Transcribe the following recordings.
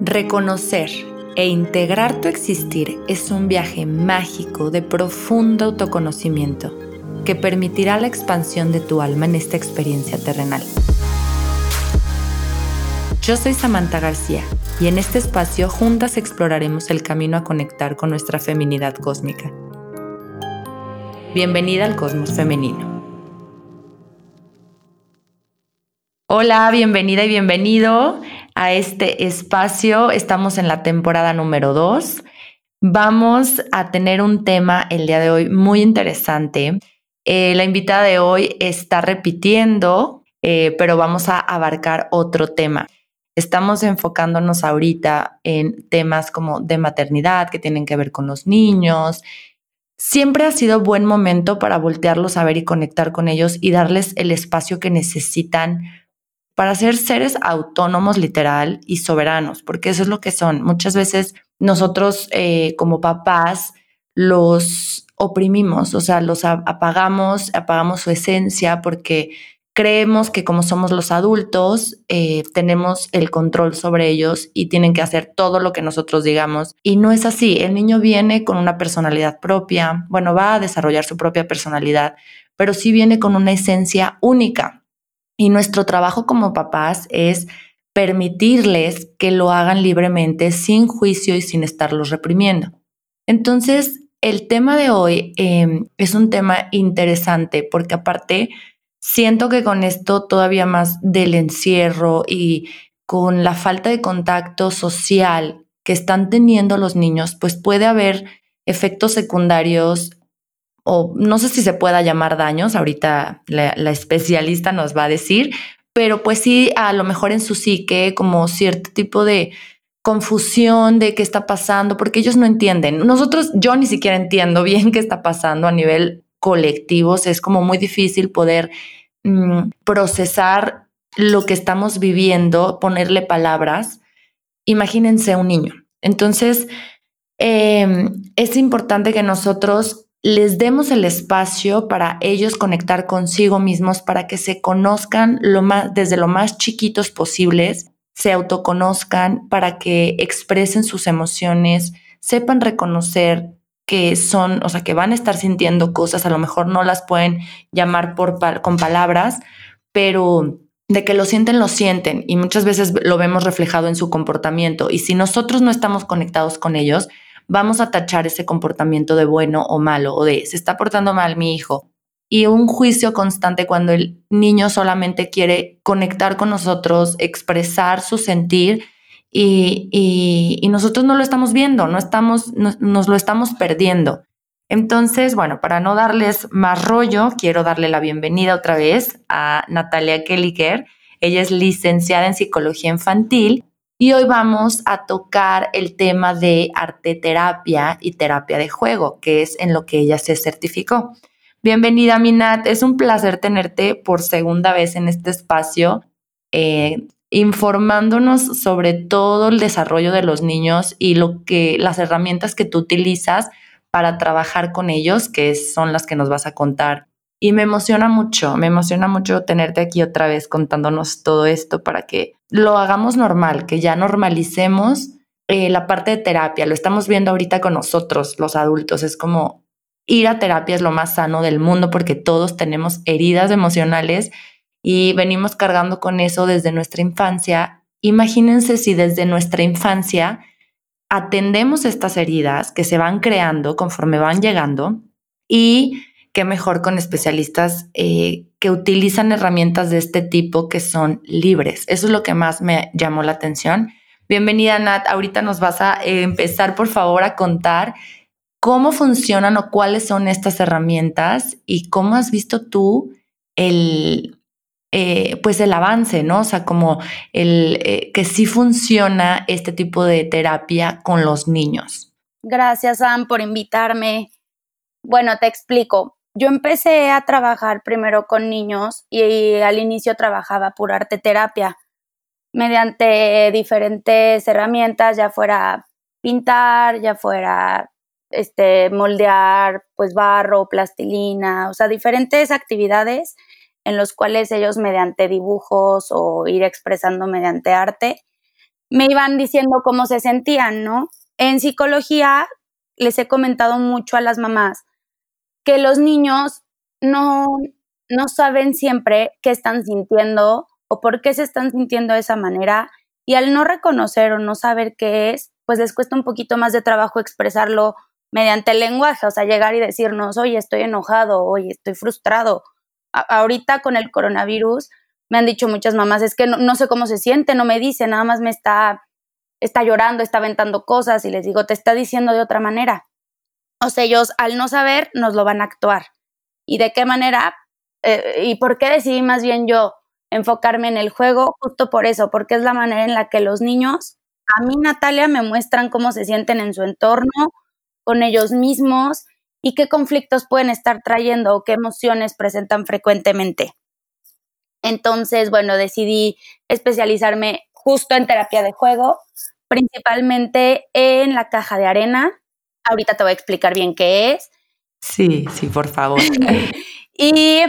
Reconocer e integrar tu existir es un viaje mágico de profundo autoconocimiento que permitirá la expansión de tu alma en esta experiencia terrenal. Yo soy Samantha García y en este espacio juntas exploraremos el camino a conectar con nuestra feminidad cósmica. Bienvenida al Cosmos Femenino. Hola, bienvenida y bienvenido a este espacio. Estamos en la temporada número 2. Vamos a tener un tema el día de hoy muy interesante. Eh, la invitada de hoy está repitiendo, eh, pero vamos a abarcar otro tema. Estamos enfocándonos ahorita en temas como de maternidad que tienen que ver con los niños. Siempre ha sido buen momento para voltearlos a ver y conectar con ellos y darles el espacio que necesitan para ser seres autónomos literal y soberanos, porque eso es lo que son. Muchas veces nosotros eh, como papás los oprimimos, o sea, los apagamos, apagamos su esencia porque creemos que como somos los adultos, eh, tenemos el control sobre ellos y tienen que hacer todo lo que nosotros digamos. Y no es así. El niño viene con una personalidad propia, bueno, va a desarrollar su propia personalidad, pero sí viene con una esencia única. Y nuestro trabajo como papás es permitirles que lo hagan libremente, sin juicio y sin estarlos reprimiendo. Entonces, el tema de hoy em, es un tema interesante porque aparte siento que con esto todavía más del encierro y con la falta de contacto social que están teniendo los niños, pues puede haber efectos secundarios o no sé si se pueda llamar daños, ahorita la, especialista nos va a decir, pero pues sí, a lo mejor en su psique como cierto tipo de confusión de qué está pasando, porque ellos no entienden. Nosotros, yo ni siquiera entiendo bien qué está pasando a nivel colectivo, es como muy difícil poder mm, procesar lo que estamos viviendo, ponerle palabras. Imagínense un niño. Entonces, em, es importante que nosotros les demos el espacio para ellos conectar consigo mismos, para que se conozcan lo más, desde lo más chiquitos posibles, se autoconozcan, para que expresen sus emociones, sepan reconocer que son, o sea, que van a estar sintiendo cosas, a lo mejor no las pueden llamar por, con palabras, pero de que lo sienten, lo sienten y muchas veces lo vemos reflejado en su comportamiento. Y si nosotros no estamos conectados con ellos, vamos a tachar ese comportamiento de bueno o malo o de se está portando mal mi hijo. Y un juicio constante cuando el niño solamente quiere conectar con nosotros, expresar su sentir y, nosotros no lo estamos viendo, no estamos, nos lo estamos perdiendo. Entonces, bueno, para no darles más rollo, quiero darle la bienvenida otra vez a Natalia Kelliker. Ella es licenciada en psicología infantil y hoy vamos a tocar el tema de arte terapia y terapia de juego, que es en lo que ella se certificó. Bienvenida, Minat. Es un placer tenerte por segunda vez en este espacio, eh, informándonos sobre todo el desarrollo de los niños y lo que las herramientas que tú utilizas para trabajar con ellos, que son las que nos vas a contar y me emociona mucho, me emociona mucho tenerte aquí otra vez contándonos todo esto para que lo hagamos normal, que ya normalicemos eh, la parte de terapia. Lo estamos viendo ahorita con nosotros, los adultos. Es como ir a terapia es lo más sano del mundo porque todos tenemos heridas emocionales y venimos cargando con eso desde nuestra infancia. Imagínense si desde nuestra infancia atendemos estas heridas que se van creando conforme van llegando y qué mejor con especialistas eh, que utilizan herramientas de este tipo que son libres. Eso es lo que más me llamó la atención. Bienvenida, Nat. Ahorita nos vas a eh, empezar, por favor, a contar cómo funcionan o cuáles son estas herramientas y cómo has visto tú el, eh, pues el avance, ¿no? O sea, como el que sí funciona este tipo de terapia con los niños. Gracias, Sam, por invitarme. Bueno, te explico yo empecé a trabajar primero con niños y, al inicio trabajaba por arte terapia mediante diferentes herramientas, ya fuera pintar, ya fuera este moldear pues barro, plastilina, o sea, diferentes actividades en los cuales ellos mediante dibujos o ir expresando mediante arte me iban diciendo cómo se sentían, ¿no? En psicología les he comentado mucho a las mamás que los niños no, no saben siempre qué están sintiendo o por qué se están sintiendo de esa manera y al no reconocer o no saber qué es, pues les cuesta un poquito más de trabajo expresarlo mediante el lenguaje, o sea, llegar y decirnos, oye, estoy enojado, oye, estoy frustrado. ahorita con el coronavirus me han dicho muchas mamás, es que no, sé cómo se siente, no me dice, nada más me está, está llorando, está aventando cosas y les digo, te está diciendo de otra manera. O sea, ellos al no saber nos lo van a actuar. ¿Y de qué manera? Eh, ¿Y por qué decidí más bien yo enfocarme en el juego? Justo por eso, porque es la manera en la que los niños, a mí Natalia, me muestran cómo se sienten en su entorno, con ellos mismos y qué conflictos pueden estar trayendo o qué emociones presentan frecuentemente. Entonces, bueno, decidí especializarme justo en terapia de juego, principalmente en la caja de arena. Ahorita te voy a explicar bien qué es. Sí, sí, por favor. y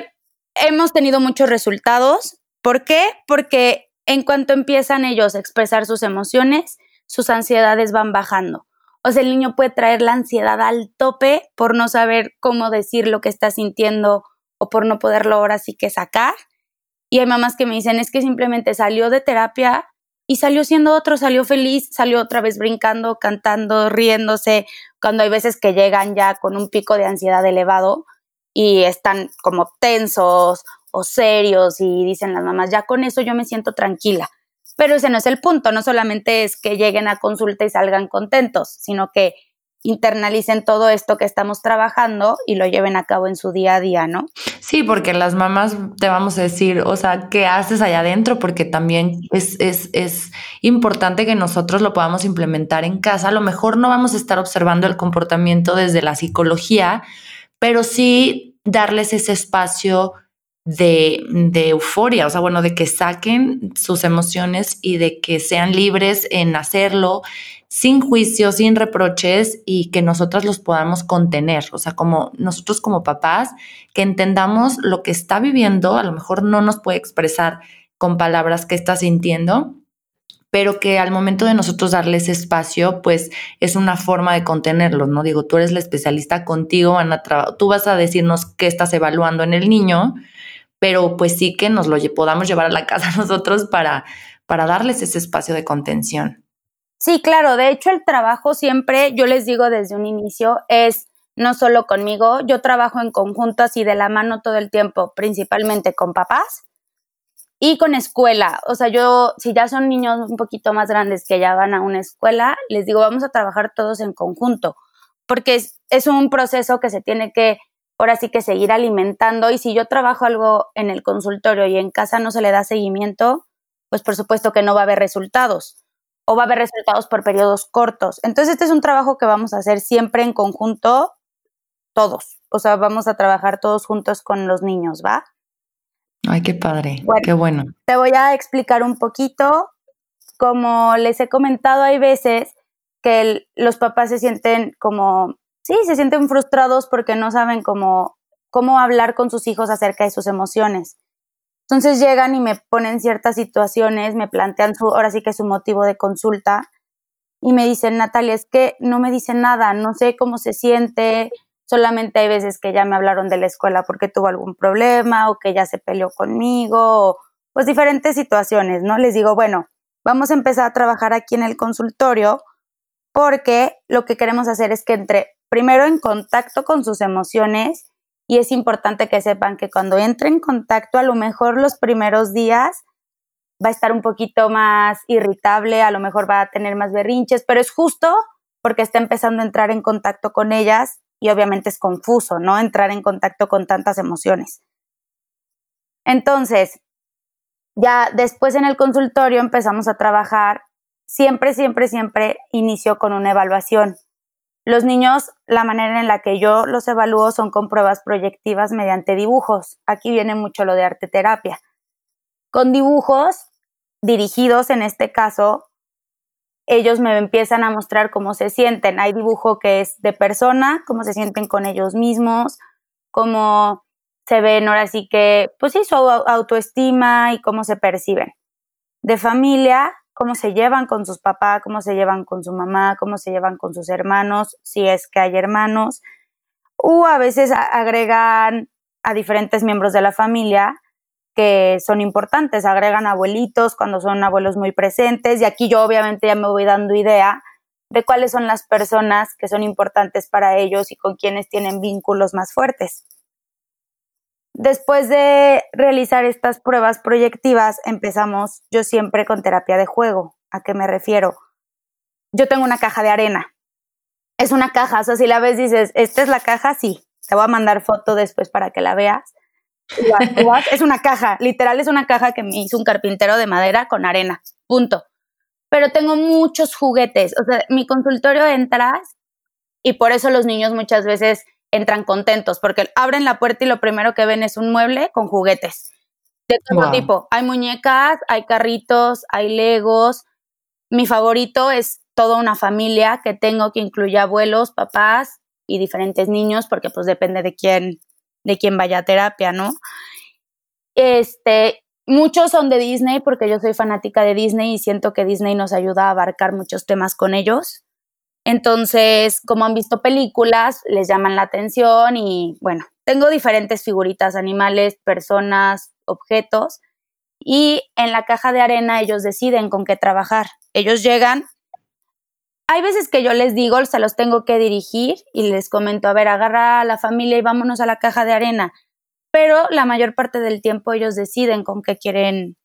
hemos tenido muchos resultados. ¿Por qué? Porque en cuanto empiezan ellos a expresar sus emociones, sus ansiedades van bajando. O sea, el niño puede traer la ansiedad al tope por no saber cómo decir lo que está sintiendo o por no poderlo ahora sí que sacar. Y hay mamás que me dicen, es que simplemente salió de terapia y salió siendo otro, salió feliz, salió otra vez brincando, cantando, riéndose, cuando hay veces que llegan ya con un pico de ansiedad elevado y están como tensos o serios y dicen las mamás, ya con eso yo me siento tranquila. Pero ese no es el punto, no solamente es que lleguen a consulta y salgan contentos, sino que internalicen todo esto que estamos trabajando y lo lleven a cabo en su día a día, ¿no? Sí, porque las mamás te vamos a decir, o sea, ¿qué haces allá adentro? Porque también es, es, es importante que nosotros lo podamos implementar en casa. A lo mejor no vamos a estar observando el comportamiento desde la psicología, pero sí darles ese espacio de, de, euforia, o sea, bueno, de que saquen sus emociones y de que sean libres en hacerlo, sin juicio, sin reproches y que nosotras los podamos contener. O sea, como nosotros como papás, que entendamos lo que está viviendo, a lo mejor no nos puede expresar con palabras que está sintiendo, pero que al momento de nosotros darles espacio, pues es una forma de contenerlos, ¿no? Digo, tú eres la especialista contigo, van a tú vas a decirnos qué estás evaluando en el niño, pero pues sí que nos lo podamos llevar a la casa nosotros para, para darles ese espacio de contención. Sí, claro, de hecho el trabajo siempre, yo les digo desde un inicio, es no solo conmigo, yo trabajo en conjunto así de la mano todo el tiempo, principalmente con papás y con escuela. O sea, yo, si ya son niños un poquito más grandes que ya van a una escuela, les digo, vamos a trabajar todos en conjunto, porque es, es un proceso que se tiene que, ahora sí que seguir alimentando y si yo trabajo algo en el consultorio y en casa no se le da seguimiento, pues por supuesto que no va a haber resultados o va a haber resultados por periodos cortos. Entonces, este es un trabajo que vamos a hacer siempre en conjunto, todos. O sea, vamos a trabajar todos juntos con los niños, ¿va? Ay, qué padre, qué bueno. Te voy a explicar un poquito. Como les he comentado, hay veces que los papás se sienten como, sí, se sienten frustrados porque no saben cómo, cómo hablar con sus hijos acerca de sus emociones. Entonces llegan y me ponen ciertas situaciones, me plantean su, ahora sí que su motivo de consulta y me dicen, Natalia, es que no me dicen nada, no sé cómo se siente, solamente hay veces que ya me hablaron de la escuela porque tuvo algún problema o que ya se peleó conmigo, pues diferentes situaciones, ¿no? Les digo, bueno, vamos a empezar a trabajar aquí en el consultorio porque lo que queremos hacer es que entre primero en contacto con sus emociones y es importante que sepan que cuando entre en contacto, a lo mejor los primeros días va a estar un poquito más irritable, a lo mejor va a tener más berrinches, pero es justo porque está empezando a entrar en contacto con ellas y obviamente es confuso, ¿no? Entrar en contacto con tantas emociones. Entonces, ya después en el consultorio empezamos a trabajar, siempre, siempre, siempre inicio con una evaluación. Los niños, la manera en la que yo los evalúo son con pruebas proyectivas mediante dibujos. Aquí viene mucho lo de arte terapia. Con dibujos dirigidos, en este caso, ellos me empiezan a mostrar cómo se sienten. Hay dibujo que es de persona, cómo se sienten con ellos mismos, cómo se ven ahora sí que, pues sí, su autoestima y cómo se perciben. De familia, cómo se llevan con sus papás, cómo se llevan con su mamá, cómo se llevan con sus hermanos, si es que hay hermanos, o a veces agregan a diferentes miembros de la familia que son importantes, agregan abuelitos cuando son abuelos muy presentes y aquí yo obviamente ya me voy dando idea de cuáles son las personas que son importantes para ellos y con quienes tienen vínculos más fuertes. Después de realizar estas pruebas proyectivas, empezamos yo siempre con terapia de juego. ¿A qué me refiero? Yo tengo una caja de arena. Es una caja, o sea, si la ves dices, esta es la caja, sí. Te voy a mandar foto después para que la veas. es una caja, literal es una caja que me hizo un carpintero de madera con arena, punto. Pero tengo muchos juguetes, o sea, mi consultorio entras y por eso los niños muchas veces entran contentos, porque abren la puerta y lo primero que ven es un mueble con juguetes de todo tipo. Hay muñecas, hay carritos, hay legos. Mi favorito es toda una familia que tengo que incluye abuelos, papás y diferentes niños, porque pues depende de quién, de quién vaya a terapia, ¿no? Este, muchos son de Disney porque yo soy fanática de Disney y siento que Disney nos ayuda a abarcar muchos temas con ellos. Entonces, como han visto películas, les llaman la atención y bueno, tengo diferentes figuritas, animales, personas, objetos y en la caja de arena ellos deciden con qué trabajar. Ellos llegan, hay veces que yo les digo, se los tengo que dirigir y les comento, a ver, agarra a la familia y vámonos a la caja de arena. Pero la mayor parte del tiempo ellos deciden con qué quieren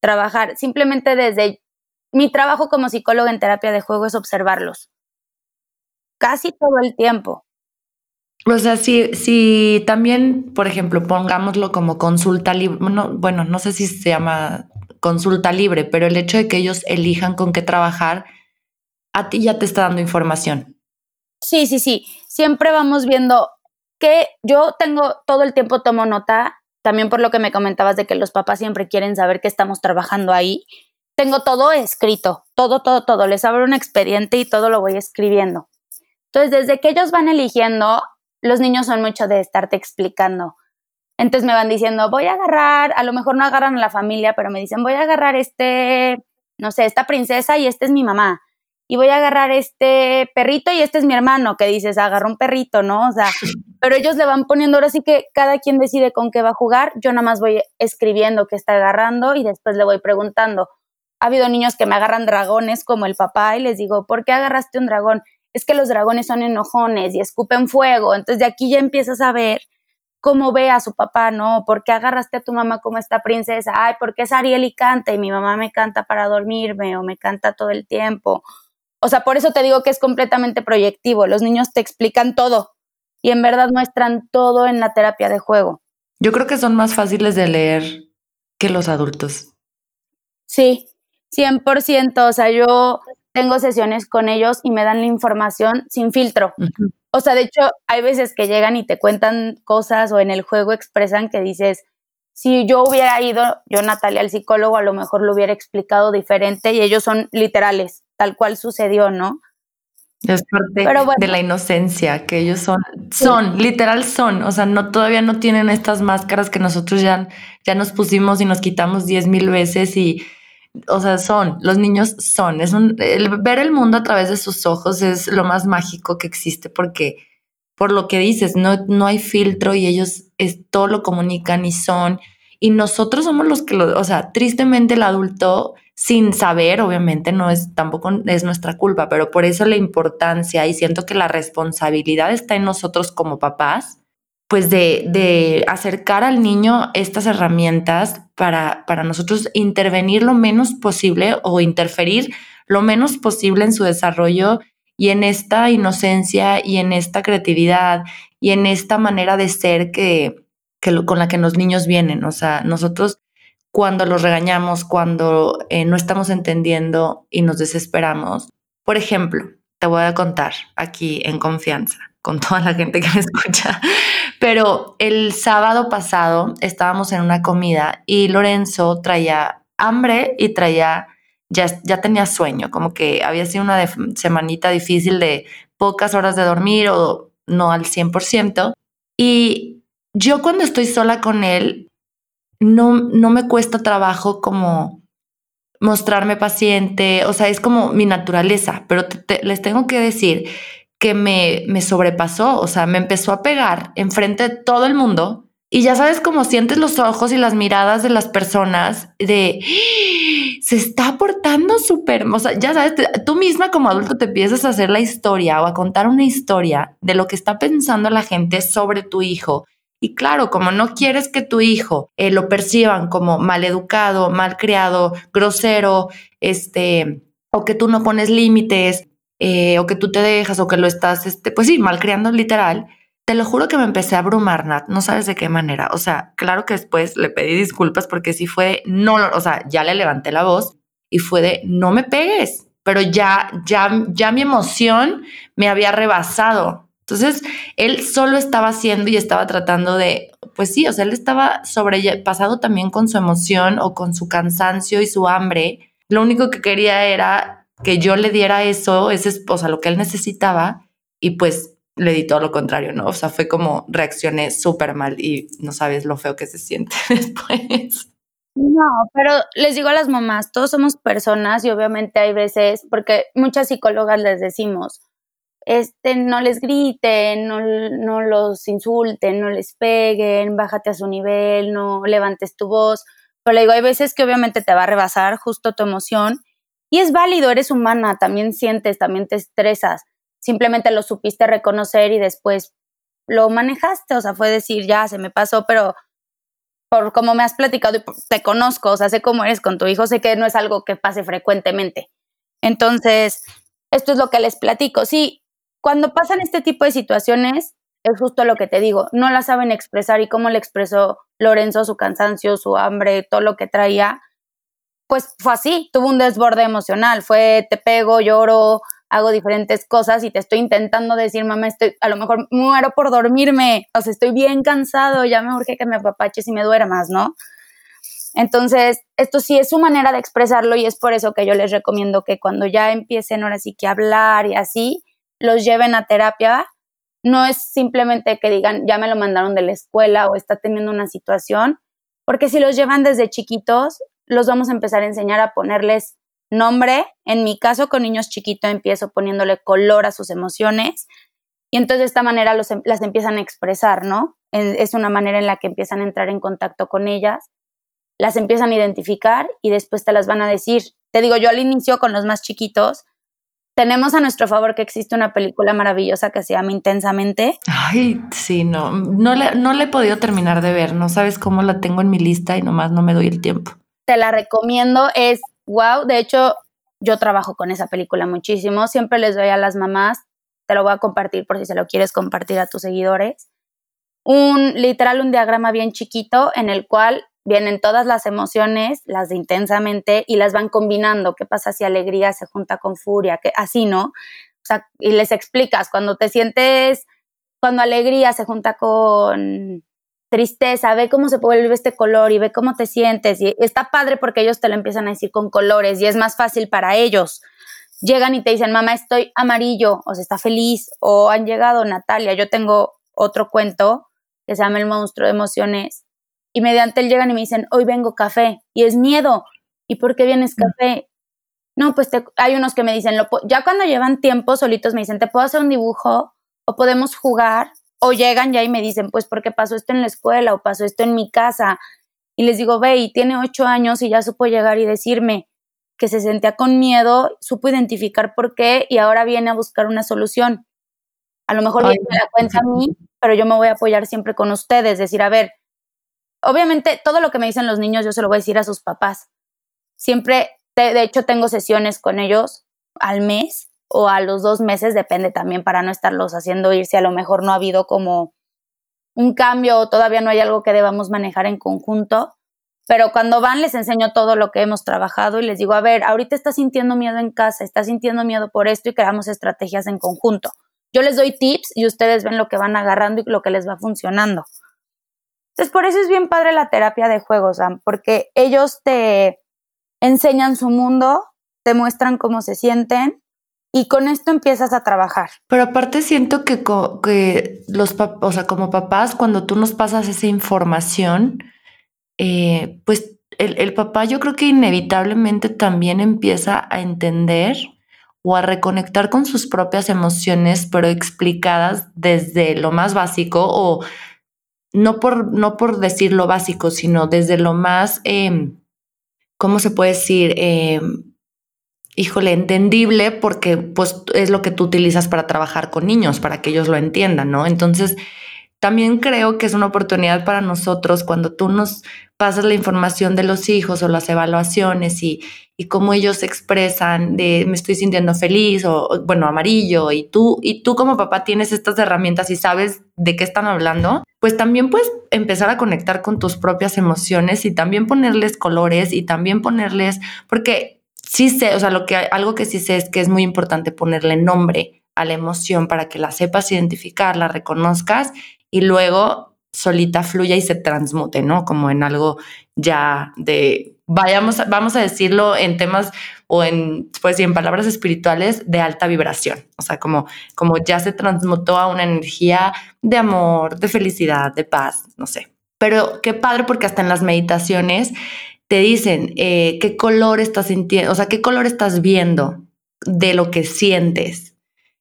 trabajar. Simplemente desde mi trabajo como psicóloga en terapia de juego es observarlos casi todo el tiempo. O sea, si, si también, por ejemplo, pongámoslo como consulta libre, bueno, no sé si se llama consulta libre, pero el hecho de que ellos elijan con qué trabajar, a ti ya te está dando información. Sí, sí, sí. Siempre vamos viendo que yo tengo todo el tiempo tomo nota, también por lo que me comentabas de que los papás siempre quieren saber que estamos trabajando ahí. Tengo todo escrito, todo, todo, todo. Les abro un expediente y todo lo voy escribiendo. Entonces, desde que ellos van eligiendo, los niños son mucho de estarte explicando. Entonces me van diciendo, voy a agarrar, a lo mejor no agarran a la familia, pero me dicen, voy a agarrar este, no sé, esta princesa y este es mi mamá. Y voy a agarrar este perrito y este es mi hermano, que dices, agarra un perrito, ¿no? O sea, pero ellos le van poniendo, ahora sí que cada quien decide con qué va a jugar. Yo nada más voy escribiendo qué está agarrando y después le voy preguntando. Ha habido niños que me agarran dragones como el papá y les digo, ¿por qué agarraste un dragón? Es que los dragones son enojones y escupen fuego. Entonces de aquí ya empiezas a ver cómo ve a su papá, ¿no? ¿Por qué agarraste a tu mamá como esta princesa? Ay, porque es Ariel y canta y mi mamá me canta para dormirme o me canta todo el tiempo. O sea, por eso te digo que es completamente proyectivo. Los niños te explican todo y en verdad muestran todo en la terapia de juego. Yo creo que son más fáciles de leer que los adultos. Sí, 100%. O sea, yo tengo sesiones con ellos y me dan la información sin filtro. O sea, de hecho, hay veces que llegan y te cuentan cosas o en el juego expresan que dices, si yo hubiera ido, yo Natalia, al psicólogo, a lo mejor lo hubiera explicado diferente y ellos son literales, tal cual sucedió, ¿no? Es parte de la inocencia, que ellos son, son, literal son, o sea, no, todavía no tienen estas máscaras que nosotros ya, ya nos pusimos y nos quitamos diez mil veces y, o sea, son, los niños son, es un, ver el mundo a través de sus ojos es lo más mágico que existe porque, por lo que dices, no, no hay filtro y ellos es, todo lo comunican y son, y nosotros somos los que lo, o sea, tristemente el adulto, sin saber, obviamente no es, tampoco es nuestra culpa, pero por eso la importancia y siento que la responsabilidad está en nosotros como papás pues de, acercar al niño estas herramientas para, para nosotros intervenir lo menos posible o interferir lo menos posible en su desarrollo y en esta inocencia y en esta creatividad y en esta manera de ser que, con la que los niños vienen. O sea, nosotros cuando los regañamos, cuando eh, no estamos entendiendo y nos desesperamos. Por ejemplo, te voy a contar aquí en confianza con toda la gente que me escucha. Pero el sábado pasado estábamos en una comida y Lorenzo traía hambre y traía, ya, ya tenía sueño, como que había sido una semanita difícil de pocas horas de dormir o no al 100%. Y yo cuando estoy sola con él, no, no me cuesta trabajo como mostrarme paciente, o sea, es como mi naturaleza, pero les tengo que decir que me, me sobrepasó, o sea, me empezó a pegar enfrente de todo el mundo y ya sabes cómo sientes los ojos y las miradas de las personas de ¡Ah! se está portando súper, o sea, ya sabes, tú misma como adulto te empiezas a hacer la historia o a contar una historia de lo que está pensando la gente sobre tu hijo. Y claro, como no quieres que tu hijo eh, lo perciban como mal educado, mal criado, grosero, este, o que tú no pones límites, eh, o que tú te dejas o que lo estás, este, pues sí, malcriando literal, te lo juro que me empecé a abrumar, Nat, no sabes de qué manera. O sea, claro que después le pedí disculpas porque sí fue, no, o sea, ya le levanté la voz y fue de, no me pegues, pero ya, ya, ya mi emoción me había rebasado. Entonces, él solo estaba haciendo y estaba tratando de, pues sí, o sea, él estaba sobrepasado también con su emoción o con su cansancio y su hambre. Lo único que quería era que yo le diera eso, ese, o sea, lo que él necesitaba, y pues le di todo lo contrario, ¿no? O sea, fue como reaccioné súper mal y no sabes lo feo que se siente después. No, pero les digo a las mamás, todos somos personas y obviamente hay veces, porque muchas psicólogas les decimos, este, no les griten, no, no los insulten, no les peguen, bájate a su nivel, no levantes tu voz. Pero le digo, hay veces que obviamente te va a rebasar justo tu emoción y es válido, eres humana, también sientes, también te estresas. Simplemente lo supiste reconocer y después lo manejaste, o sea, fue decir, ya se me pasó, pero por como me has platicado y te conozco, o sea, sé cómo eres con tu hijo, sé que no es algo que pase frecuentemente. Entonces, esto es lo que les platico. Sí, cuando pasan este tipo de situaciones, es justo lo que te digo, no la saben expresar y cómo le expresó Lorenzo su cansancio, su hambre, todo lo que traía, pues fue así, tuvo un desborde emocional, fue te pego, lloro, hago diferentes cosas y te estoy intentando decir, mamá, estoy, a lo mejor muero por dormirme, o sea, estoy bien cansado, ya me urge que me apapaches y me más, ¿no? Entonces, esto sí es su manera de expresarlo y es por eso que yo les recomiendo que cuando ya empiecen ahora sí que hablar y así, los lleven a terapia. No es simplemente que digan, ya me lo mandaron de la escuela o está teniendo una situación, porque si los llevan desde chiquitos, los vamos a empezar a enseñar a ponerles nombre. En mi caso, con niños chiquitos, empiezo poniéndole color a sus emociones y entonces de esta manera los, em, las empiezan a expresar, ¿no? es una manera en la que empiezan a entrar en contacto con ellas, las empiezan a identificar y después te las van a decir. Te digo, yo al inicio con los más chiquitos, tenemos a nuestro favor que existe una película maravillosa que se llama Intensamente. Ay, sí, no, no le, no le he podido terminar de ver, no sabes cómo la tengo en mi lista y nomás no me doy el tiempo la recomiendo, es wow, de hecho yo trabajo con esa película muchísimo, siempre les doy a las mamás, te lo voy a compartir por si se lo quieres compartir a tus seguidores, un literal un diagrama bien chiquito en el cual vienen todas las emociones, las de intensamente, y las van combinando. ¿Qué pasa si alegría se junta con furia? que Así, ¿no? Y les explicas, cuando te sientes, cuando alegría se junta con tristeza, ve cómo se vuelve este color y ve cómo te sientes. Y está padre porque ellos te lo empiezan a decir con colores y es más fácil para ellos. Llegan y te dicen, mamá, estoy amarillo, o se está feliz, o han llegado Natalia. Yo tengo otro cuento que se llama El monstruo de emociones. Y mediante él llegan y me dicen, hoy vengo café. Y es miedo. ¿Y por qué vienes mm. café? No, pues hay unos que me dicen, ya cuando llevan tiempo solitos me dicen, ¿te puedo hacer un dibujo? ¿O podemos jugar? O llegan ya y me dicen, pues porque pasó esto en la escuela o pasó esto en mi casa. Y les digo, ve, y tiene ocho años y ya supo llegar y decirme que se sentía con miedo, supo identificar por qué y ahora viene a buscar una solución. A lo mejor viene la cuenta a mí, pero yo me voy a apoyar siempre con ustedes, decir, a ver, obviamente todo lo que me dicen los niños yo se lo voy a decir a sus papás. Siempre, de hecho, tengo sesiones con ellos al mes o a los dos meses, depende también para no estarlos haciendo ir si a lo mejor no ha habido como un cambio o todavía no hay algo que debamos manejar en conjunto. Pero cuando van les enseño todo lo que hemos trabajado y les digo, a ver, ahorita está sintiendo miedo en casa, está sintiendo miedo por esto y creamos estrategias en conjunto. Yo les doy tips y ustedes ven lo que van agarrando y lo que les va funcionando. Entonces, por eso es bien padre la terapia de juegos, porque ellos te enseñan su mundo, te muestran cómo se sienten y con esto empiezas a trabajar. Pero aparte siento que, los, o sea, como papás, cuando tú nos pasas esa información, eh, pues el, papá yo creo que inevitablemente también empieza a entender o a reconectar con sus propias emociones, pero explicadas desde lo más básico o no por, no por decir lo básico, sino desde lo más, eh, ¿cómo se puede decir? Eh, híjole, entendible porque pues es lo que tú utilizas para trabajar con niños, para que ellos lo entiendan, ¿no? Entonces, también creo que es una oportunidad para nosotros cuando tú nos pasas la información de los hijos o las evaluaciones y, y cómo ellos expresan de me estoy sintiendo feliz o bueno, amarillo y tú y tú como papá tienes estas herramientas y sabes de qué están hablando, pues también puedes empezar a conectar con tus propias emociones y también ponerles colores y también ponerles porque sí sé, o sea, lo que algo que sí sé es que es muy importante ponerle nombre a la emoción para que la sepas identificar, la reconozcas y luego solita fluya y se transmute, ¿no? Como en algo ya de, vayamos, vamos a decirlo en temas o en, pues, palabras espirituales de alta vibración. O sea, como, como ya se transmutó a una energía de amor, de felicidad, de paz, no sé. Pero qué padre porque hasta en las meditaciones te dicen eh, qué color estás sintiendo, o sea, qué color estás viendo de lo que sientes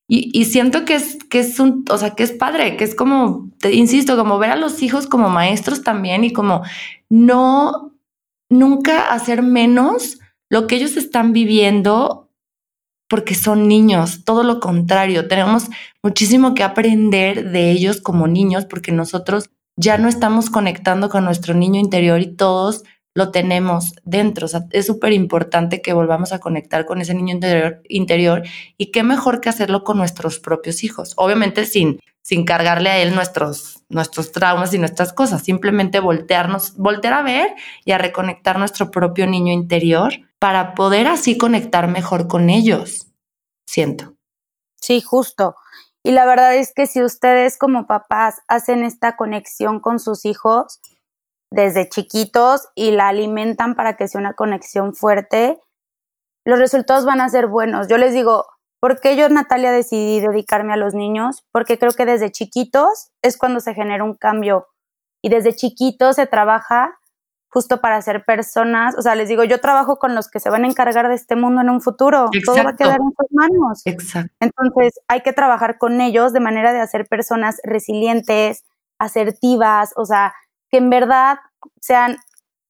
y, siento que es, que es un, o sea, que es padre, que es como, te insisto, como ver a los hijos como maestros también y como no, nunca hacer menos lo que ellos están viviendo porque son niños, todo lo contrario, tenemos muchísimo que aprender de ellos como niños porque nosotros ya no estamos conectando con nuestro niño interior y todos lo tenemos dentro. O sea, es súper importante que volvamos a conectar con ese niño interior, interior y qué mejor que hacerlo con nuestros propios hijos. Obviamente sin, sin cargarle a él nuestros, nuestros traumas y nuestras cosas, simplemente voltearnos, voltear a ver y a reconectar nuestro propio niño interior para poder así conectar mejor con ellos. Siento. Sí, justo. Y la verdad es que si ustedes como papás hacen esta conexión con sus hijos, desde chiquitos y la alimentan para que sea una conexión fuerte, los resultados van a ser buenos. Yo les digo, ¿por qué yo, Natalia, decidí dedicarme a los niños? Porque creo que desde chiquitos es cuando se genera un cambio y desde chiquitos se trabaja justo para ser personas, o sea, les digo, yo trabajo con los que se van a encargar de este mundo en un futuro, todo va a quedar en sus manos. Exacto. Entonces, hay que trabajar con ellos de manera de hacer personas resilientes, asertivas, o sea, que en verdad sean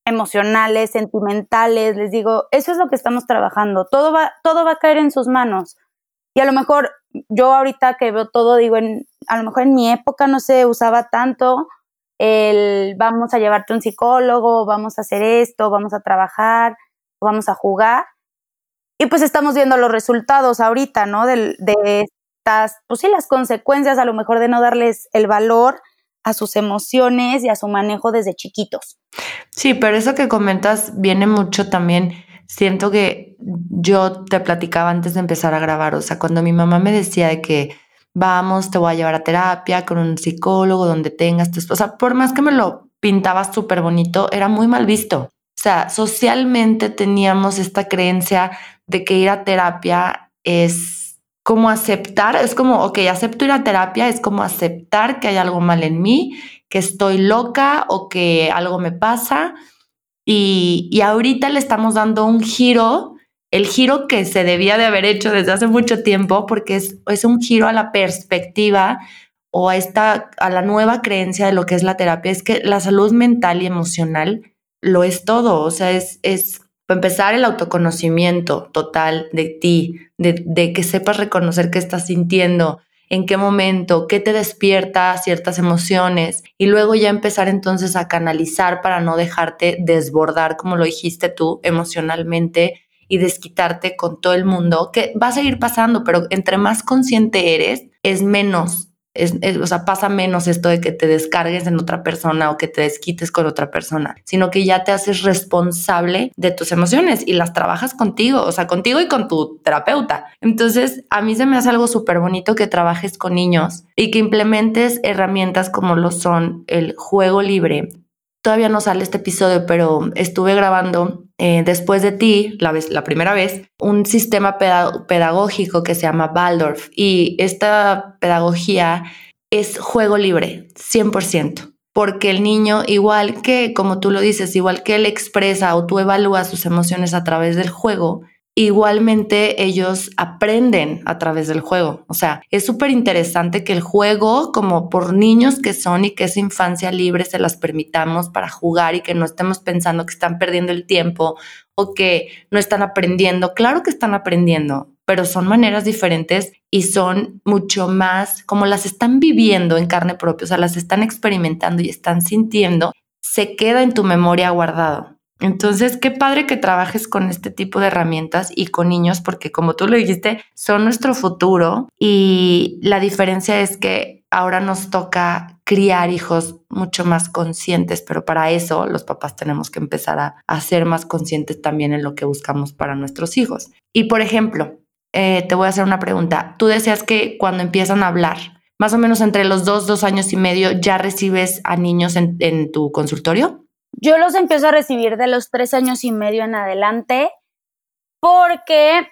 emocionales, sentimentales, les digo, eso es lo que estamos trabajando, todo va, todo va a caer en sus manos. Y a lo mejor yo ahorita que veo todo, digo, en, a lo mejor en mi época no se usaba tanto el vamos a llevarte un psicólogo, vamos a hacer esto, vamos a trabajar, vamos a jugar. Y pues estamos viendo los resultados ahorita, ¿no? De, de estas, pues sí, las consecuencias a lo mejor de no darles el valor a sus emociones y a su manejo desde chiquitos. Sí, pero eso que comentas viene mucho también. Siento que yo te platicaba antes de empezar a grabar, o sea, cuando mi mamá me decía de que vamos, te voy a llevar a terapia con un psicólogo donde tengas o sea, por más que me lo pintabas súper bonito, era muy mal visto. O sea, socialmente teníamos esta creencia de que ir a terapia es como aceptar, es como, ok, acepto ir a terapia, es como aceptar que hay algo mal en mí, que estoy loca o que algo me pasa. Y, y ahorita le estamos dando un giro, el giro que se debía de haber hecho desde hace mucho tiempo, porque es, es un giro a la perspectiva o a, esta, a la nueva creencia de lo que es la terapia, es que la salud mental y emocional lo es todo, o sea, es, es empezar, el autoconocimiento total de ti, de, que sepas reconocer qué estás sintiendo, en qué momento, qué te despierta ciertas emociones y luego ya empezar entonces a canalizar para no dejarte desbordar, como lo dijiste tú, emocionalmente y desquitarte con todo el mundo, que va a seguir pasando, pero entre más consciente eres, es menos es, o sea, pasa menos esto de que te descargues en otra persona o que te desquites con otra persona, sino que ya te haces responsable de tus emociones y las trabajas contigo, o sea, contigo y con tu terapeuta. Entonces, a mí se me hace algo súper bonito que trabajes con niños y que implementes herramientas como lo son el juego libre. Todavía no sale este episodio, pero estuve grabando eh, después de ti, la, vez, la primera vez, un sistema pedagógico que se llama Waldorf y esta pedagogía es juego libre, 100%. porque el niño, igual que, como tú lo dices, igual que él expresa o tú evalúas sus emociones a través del juego, igualmente ellos aprenden a través del juego. O sea, es súper interesante que el juego, como por niños que son y que es infancia libre, se las permitamos para jugar y que no estemos pensando que están perdiendo el tiempo o que no están aprendiendo. Claro que están aprendiendo, pero son maneras diferentes y son mucho más como las están viviendo en carne propia, o sea, las están experimentando y están sintiendo, se queda en tu memoria guardado. Entonces, qué padre que trabajes con este tipo de herramientas y con niños, porque como tú lo dijiste, son nuestro futuro y la diferencia es que ahora nos toca criar hijos mucho más conscientes, pero para eso los papás tenemos que empezar a, ser más conscientes también en lo que buscamos para nuestros hijos. Y por ejemplo, eh, te voy a hacer una pregunta. Tú decías que cuando empiezan a hablar, más o menos entre los dos, dos años y medio, ya recibes a niños en tu consultorio? Yo los empiezo a recibir de los tres años y medio en adelante porque,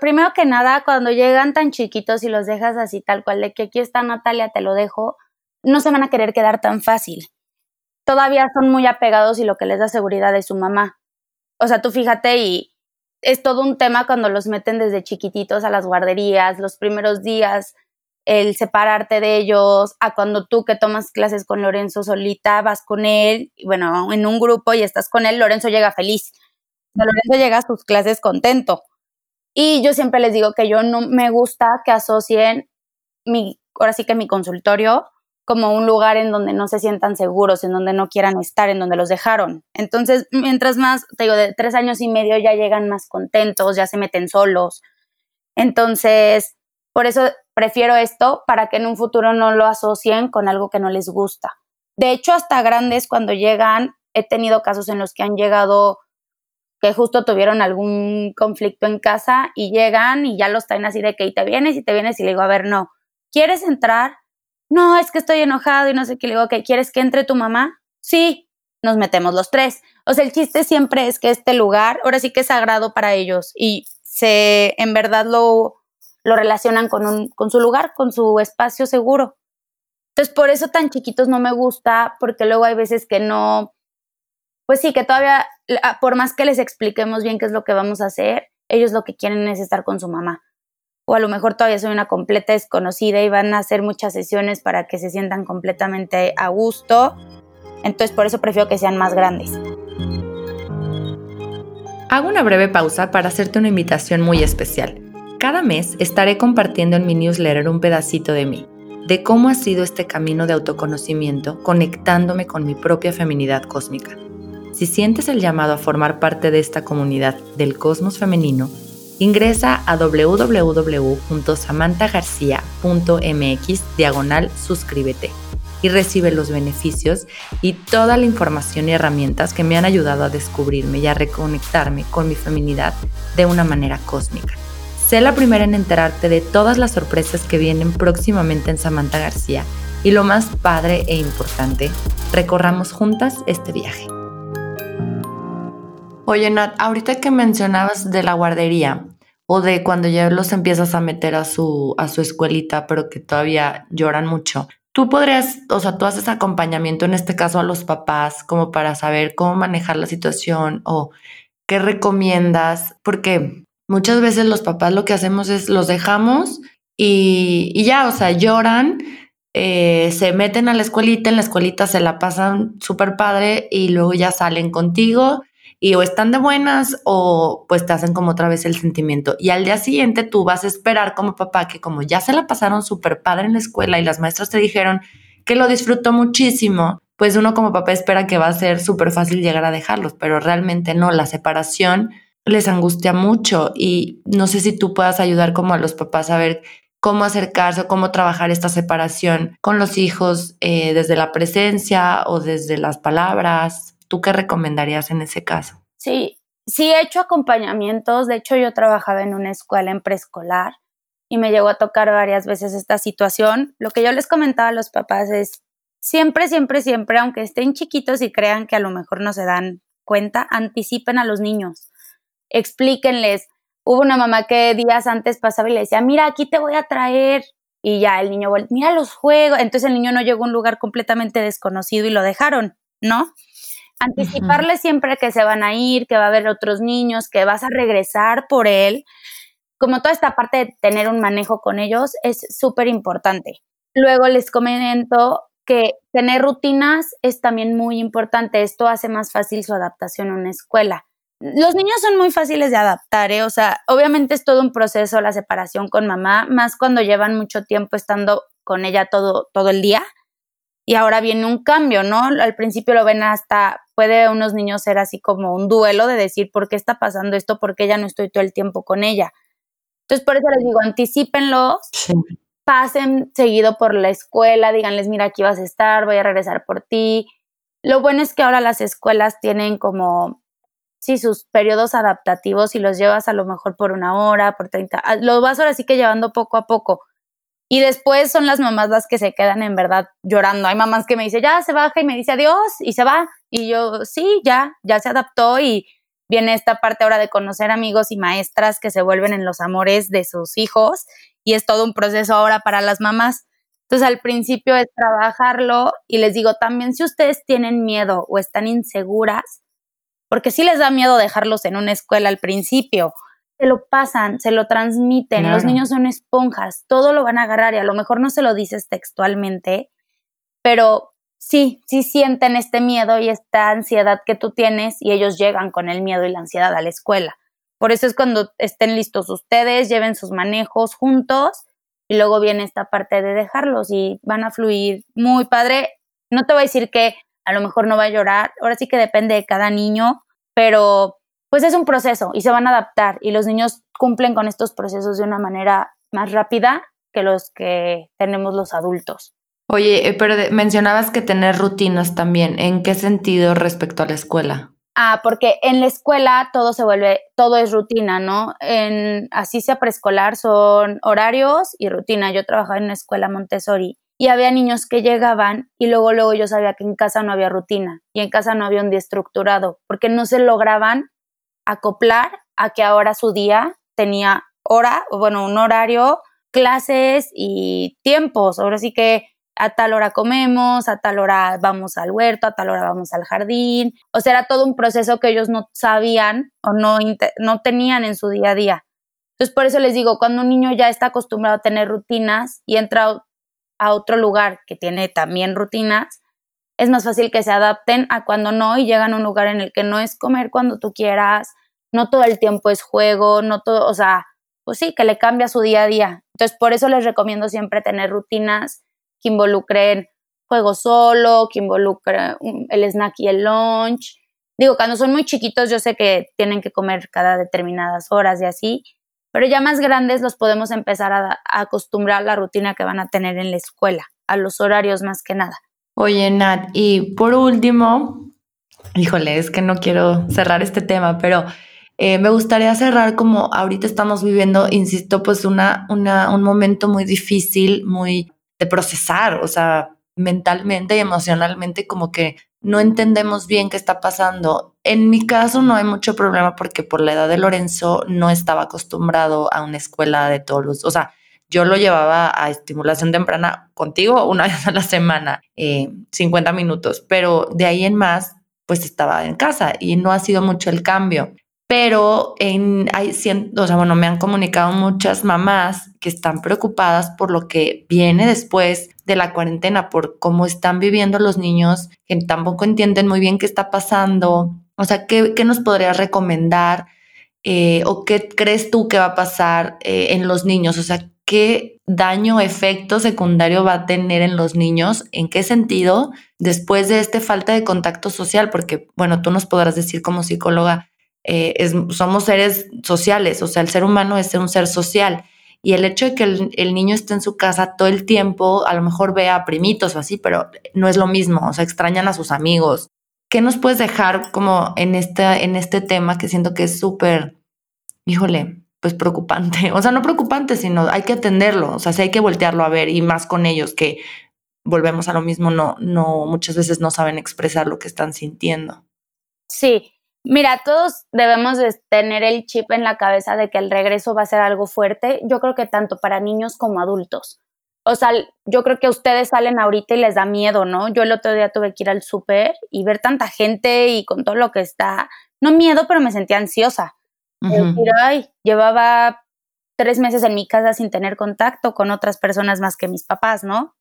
primero que nada, cuando llegan tan chiquitos y los dejas así tal cual, de que aquí está Natalia, te lo dejo, no se van a querer quedar tan fácil. Todavía son muy apegados y lo que les da seguridad es su mamá. O sea, tú fíjate y es todo un tema cuando los meten desde chiquititos a las guarderías, los primeros días, el separarte de ellos, a cuando tú que tomas clases con Lorenzo solita, vas con él, bueno, en un grupo y estás con él, Lorenzo llega feliz. Lorenzo llega a sus clases contento. Y yo siempre les digo que yo no me gusta que asocien mi, ahora sí que mi consultorio como un lugar en donde no se sientan seguros, en donde no quieran estar, en donde los dejaron. Entonces, mientras más, te digo, de tres años y medio ya llegan más contentos, ya se meten solos. Entonces, por eso prefiero esto para que en un futuro no lo asocien con algo que no les gusta. De hecho, hasta grandes cuando llegan, he tenido casos en los que han llegado que justo tuvieron algún conflicto en casa y llegan y ya los traen así de que y te vienes y te vienes y le digo, a ver, no, ¿quieres entrar? No, es que estoy enojado y no sé qué. Le digo, ¿qué? ¿Quieres que entre tu mamá? Sí, nos metemos los tres. O sea, el chiste siempre es que este lugar, ahora sí que es sagrado para ellos y se, en verdad lo, lo relacionan con, un, con su lugar, con su espacio seguro. Entonces, por eso tan chiquitos no me gusta, porque luego hay veces que no, pues sí, que todavía, por más que les expliquemos bien qué es lo que vamos a hacer, ellos lo que quieren es estar con su mamá. O a lo mejor todavía soy una completa desconocida y van a hacer muchas sesiones para que se sientan completamente a gusto. Entonces, por eso prefiero que sean más grandes. Hago una breve pausa para hacerte una invitación muy especial. Cada mes estaré compartiendo en mi newsletter un pedacito de mí, de cómo ha sido este camino de autoconocimiento conectándome con mi propia feminidad cósmica. Si sientes el llamado a formar parte de esta comunidad del cosmos femenino, ingresa a www.samanthagarcia.mx diagonal suscríbete y recibe los beneficios y toda la información y herramientas que me han ayudado a descubrirme y a reconectarme con mi feminidad de una manera cósmica. Sé la primera en enterarte de todas las sorpresas que vienen próximamente en Samantha García y lo más padre e importante, recorramos juntas este viaje. Oye, Nat, ahorita que mencionabas de la guardería o de cuando ya los empiezas a meter a su, a su escuelita, pero que todavía lloran mucho, tú podrías, o sea, tú haces acompañamiento en este caso a los papás como para saber cómo manejar la situación o qué recomiendas, porque Muchas veces los papás lo que hacemos es los dejamos y, ya, o sea, lloran, eh, se meten a la escuelita, en la escuelita se la pasan súper padre y luego ya salen contigo y o están de buenas o pues te hacen como otra vez el sentimiento. Y al día siguiente tú vas a esperar como papá que como ya se la pasaron súper padre en la escuela y las maestras te dijeron que lo disfrutó muchísimo, pues uno como papá espera que va a ser súper fácil llegar a dejarlos, pero realmente no, la separación les angustia mucho y no sé si tú puedas ayudar como a los papás a ver cómo acercarse o cómo trabajar esta separación con los hijos eh, desde la presencia o desde las palabras. ¿Tú qué recomendarías en ese caso? Sí, sí he hecho acompañamientos. De hecho, yo trabajaba en una escuela en preescolar y me llegó a tocar varias veces esta situación. Lo que yo les comentaba a los papás es siempre, siempre, siempre, aunque estén chiquitos y crean que a lo mejor no se dan cuenta, anticipen a los niños explíquenles. Hubo una mamá que días antes pasaba y le decía, mira, aquí te voy a traer y ya el niño, mira los juegos, entonces el niño no llegó a un lugar completamente desconocido y lo dejaron, ¿no? Anticiparle siempre que se van a ir, que va a haber otros niños, que vas a regresar por él, como toda esta parte de tener un manejo con ellos es súper importante. Luego les comento que tener rutinas es también muy importante. Esto hace más fácil su adaptación a una escuela. Los niños son muy fáciles de adaptar, ¿eh? O sea, obviamente es todo un proceso la separación con mamá, más cuando llevan mucho tiempo estando con ella todo, todo el día. Y ahora viene un cambio, ¿no? Al principio lo ven hasta, puede unos niños ser así como un duelo de decir, ¿por qué está pasando esto? ¿Por qué ya no estoy todo el tiempo con ella? Entonces, por eso les digo, anticipenlos, pasen seguido por la escuela, díganles, mira, aquí vas a estar, voy a regresar por ti. Lo bueno es que ahora las escuelas tienen como sí, sus periodos adaptativos y los llevas a lo mejor por una hora, por 30, ah, lo vas ahora sí que llevando poco a poco. Y después son las mamás las que se quedan en verdad llorando. Hay mamás que me dicen, ya se baja y me dice adiós y se va. Y yo, sí, ya, ya se adaptó y viene esta parte ahora de conocer amigos y maestras que se vuelven en los amores de sus hijos y es todo un proceso ahora para las mamás. Entonces al principio es trabajarlo y les digo también si ustedes tienen miedo o están inseguras, porque sí les da miedo dejarlos en una escuela al principio. Se lo pasan, se lo transmiten, los niños son esponjas, todo lo van a agarrar y a lo mejor no se lo dices textualmente, pero sí, sí sienten este miedo y esta ansiedad que tú tienes y ellos llegan con el miedo y la ansiedad a la escuela. Por eso es cuando estén listos ustedes, lleven sus manejos juntos y luego viene esta parte de dejarlos y van a fluir muy padre. No te voy a decir que a lo mejor no va a llorar, ahora sí que depende de cada niño, pero pues es un proceso y se van a adaptar y los niños cumplen con estos procesos de una manera más rápida que los que tenemos los adultos. Oye, eh, pero mencionabas que tener rutinas también. ¿En qué sentido respecto a la escuela? Ah, porque en la escuela todo se vuelve, todo es rutina, ¿no? En así sea preescolar son horarios y rutina. Yo trabajaba en una escuela Montessori y había niños que llegaban y luego luego yo sabía que en casa no había rutina y en casa no había un día estructurado porque no se lograban acoplar a que ahora su día tenía hora, bueno, un horario, clases y tiempos. Ahora sí que a tal hora comemos, a tal hora vamos al huerto, a tal hora vamos al jardín. O sea, era todo un proceso que ellos no sabían o no, no tenían en su día a día. Entonces, por eso les digo, cuando un niño ya está acostumbrado a tener rutinas y entra a otro lugar que tiene también rutinas, es más fácil que se adapten a cuando no y llegan a un lugar en el que no es comer cuando tú quieras, no todo el tiempo es juego, no todo, o sea, pues sí, que le cambia su día a día. Entonces, por eso les recomiendo siempre tener rutinas que involucren juego solo, que involucren el snack y el lunch. Digo, cuando son muy chiquitos, yo sé que tienen que comer cada determinadas horas y así, pero ya más grandes los podemos empezar a, acostumbrar a la rutina que van a tener en la escuela, a los horarios más que nada. Oye, Nat, y por último, híjole, es que no quiero cerrar este tema, pero eh, me gustaría cerrar como ahorita estamos viviendo, insisto, pues una, una, un momento muy difícil, muy de procesar, o sea, mentalmente y emocionalmente como que no entendemos bien qué está pasando. En mi caso no hay mucho problema porque por la edad de Lorenzo no estaba acostumbrado a una escuela de todos o sea, yo lo llevaba a estimulación temprana contigo una vez a la semana, 50 eh, minutos, pero de ahí en más, pues estaba en casa y no ha sido mucho el cambio pero en, hay, o sea, bueno, me han comunicado muchas mamás que están preocupadas por lo que viene después de la cuarentena, por cómo están viviendo los niños, que tampoco entienden muy bien qué está pasando. O sea, ¿qué, nos podrías recomendar? Eh, ¿O qué crees tú que va a pasar eh, en los niños? O sea, ¿qué daño efecto secundario va a tener en los niños? ¿En qué sentido? Después de esta falta de contacto social, porque, bueno, tú nos podrás decir como psicóloga, eh, somos seres sociales, o sea, el ser humano es un ser social. Y el hecho de que el, niño esté en su casa todo el tiempo, a lo mejor vea a primitos o así, pero no es lo mismo, o sea, extrañan a sus amigos. ¿Qué nos puedes dejar como en este, en este tema que siento que es súper, híjole, pues preocupante? O sea, no preocupante, sino hay que atenderlo, o sea, sí hay que voltearlo a ver y más con ellos que volvemos a lo mismo, no, no, muchas veces no saben expresar lo que están sintiendo. Sí, Mira, todos debemos de tener el chip en la cabeza de que el regreso va a ser algo fuerte. Yo creo que tanto para niños como adultos. o sea, yo creo que ustedes salen ahorita y les da miedo, ¿no? Yo el otro día tuve que ir al súper y ver tanta gente y con todo lo que está, no miedo, pero me sentía ansiosa. ay, llevaba tres meses en mi casa sin tener contacto con otras personas más que mis papás, ¿no?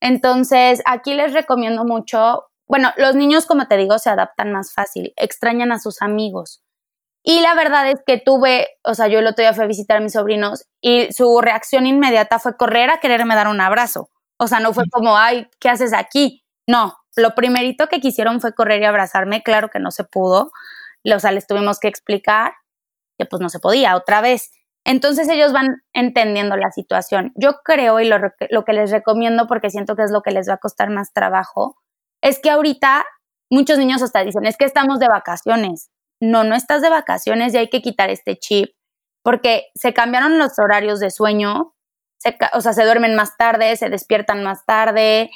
Entonces, aquí les recomiendo mucho, bueno, los niños, como te digo, se adaptan más fácil, extrañan a sus amigos. Y la verdad es que tuve, o sea, yo el otro día fui a visitar a mis sobrinos y su reacción inmediata fue correr a quererme dar un abrazo. O sea, no fue como, ay, ¿qué haces aquí? No, lo primerito que quisieron fue correr y abrazarme. Claro que no se pudo. O sea, les tuvimos que explicar que pues no se podía otra vez. Entonces ellos van entendiendo la situación. Yo creo y lo, lo que les recomiendo, porque siento que es lo que les va a costar más trabajo, es que ahorita muchos niños hasta dicen, es que estamos de vacaciones no, no estás de vacaciones y hay que quitar este chip, porque se cambiaron los horarios de sueño, o sea, se duermen más tarde, se despiertan más tarde,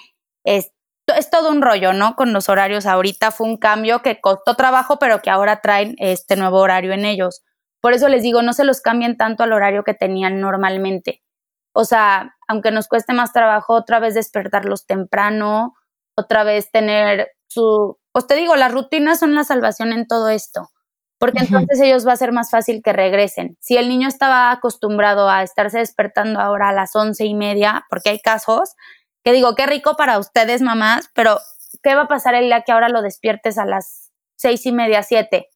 es, es todo un rollo, ¿no? Con los horarios ahorita fue un cambio que costó trabajo, pero que ahora traen este nuevo horario en ellos. Por eso les digo, no se los cambien tanto al horario que tenían normalmente. O sea, aunque nos cueste más trabajo, otra vez despertarlos temprano, otra vez tener su, pues te digo, las rutinas son la salvación en todo esto, porque entonces ellos va a ser más fácil que regresen. Si el niño estaba acostumbrado a estarse despertando ahora a las once y media, porque hay casos que digo, qué rico para ustedes, mamás, pero ¿qué va a pasar el día que ahora lo despiertes a las seis y media, siete?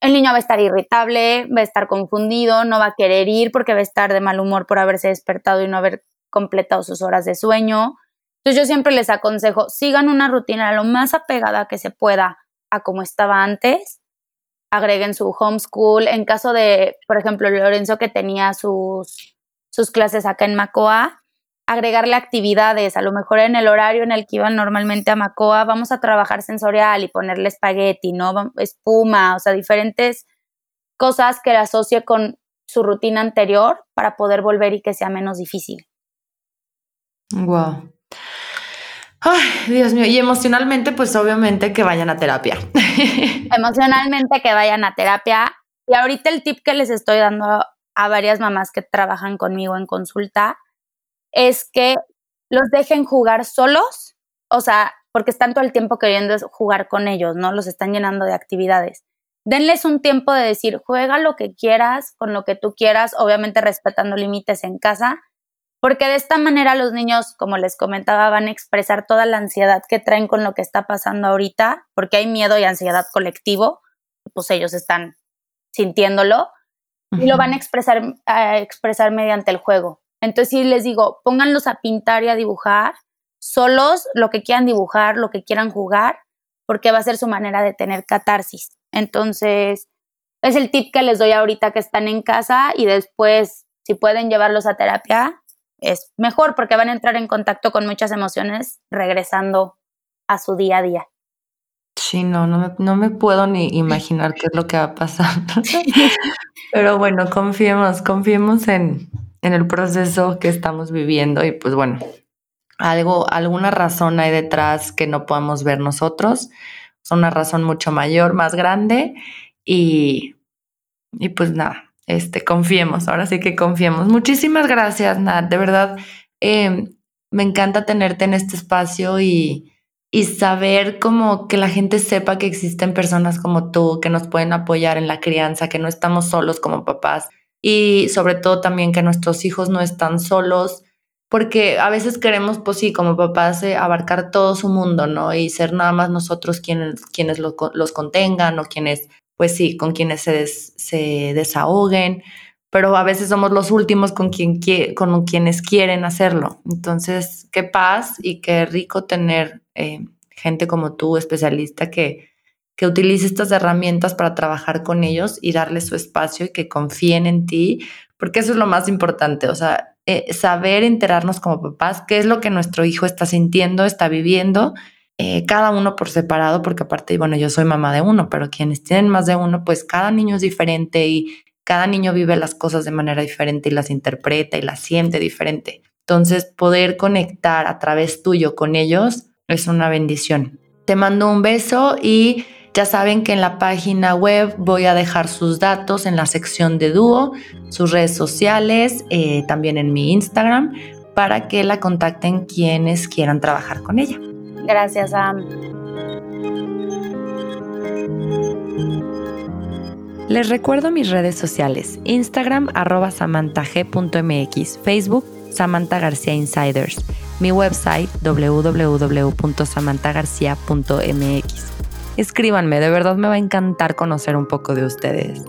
El niño va a estar irritable, va a estar confundido, no va a querer ir porque va a estar de mal humor por haberse despertado y no haber completado sus horas de sueño. Entonces yo siempre les aconsejo, sigan una rutina lo más apegada que se pueda a como estaba antes, agreguen su homeschool. En caso de, por ejemplo, Lorenzo que tenía sus, sus clases acá en Macoa, agregarle actividades, a lo mejor en el horario en el que iban normalmente a Macoa, vamos a trabajar sensorial y ponerle espagueti, ¿no? Espuma, o sea, diferentes cosas que la asocie con su rutina anterior para poder volver y que sea menos difícil. Wow. Ay, Dios mío. Y emocionalmente, pues obviamente que vayan a terapia. Emocionalmente que vayan a terapia. Y ahorita el tip que les estoy dando a varias mamás que trabajan conmigo en consulta es que los dejen jugar solos, o sea, porque están todo el tiempo queriendo jugar con ellos, ¿no? Los están llenando de actividades. Denles un tiempo de decir, juega lo que quieras, con lo que tú quieras, obviamente respetando límites en casa, porque de esta manera los niños, como les comentaba, van a expresar toda la ansiedad que traen con lo que está pasando ahorita, porque hay miedo y ansiedad colectivo, pues ellos están sintiéndolo y lo van a expresar, a expresar mediante el juego. Entonces, si les digo, pónganlos a pintar y a dibujar, solos lo que quieran dibujar, lo que quieran jugar, porque va a ser su manera de tener catarsis. Entonces, es el tip que les doy ahorita que están en casa y después, si pueden llevarlos a terapia, es mejor porque van a entrar en contacto con muchas emociones regresando a su día a día. Sí, no, no me, no me puedo ni imaginar qué es lo que va a pasar. Pero bueno, confiemos, confiemos en, en el proceso que estamos viviendo y pues bueno, algo, alguna razón hay detrás que no podamos ver nosotros. Es una razón mucho mayor, más grande y, y pues nada, este, confiemos, ahora sí que confiemos. Muchísimas gracias, Nat, de verdad, eh, me encanta tenerte en este espacio y, y saber como que la gente sepa que existen personas como tú que nos pueden apoyar en la crianza, que no estamos solos como papás y sobre todo también que nuestros hijos no están solos, porque a veces queremos, pues sí, como papás, eh, abarcar todo su mundo, ¿no? Y ser nada más nosotros quienes, quienes los, los contengan o quienes pues sí, con quienes se, se desahoguen, pero a veces somos los últimos con, con quienes quieren hacerlo. Entonces, qué paz y qué rico tener eh, gente como tú, especialista, que, que utilice estas herramientas para trabajar con ellos y darles su espacio y que confíen en ti, porque eso es lo más importante, o sea, eh, saber enterarnos como papás qué es lo que nuestro hijo está sintiendo, está viviendo eh, cada uno por separado, porque aparte, bueno, yo soy mamá de uno, pero quienes tienen más de uno, pues cada niño es diferente y cada niño vive las cosas de manera diferente y las interpreta y las siente diferente. Entonces, poder conectar a través tuyo con ellos es una bendición. Te mando un beso y ya saben que en la página web voy a dejar sus datos en la sección de dúo, sus redes sociales, eh, también en mi Instagram, para que la contacten quienes quieran trabajar con ella. Gracias, Sam. Les recuerdo mis redes sociales, Instagram arroba samantag.mx, Facebook Samantha García Insiders, mi website www.samanthagarcia.mx. Escríbanme, de verdad me va a encantar conocer un poco de ustedes.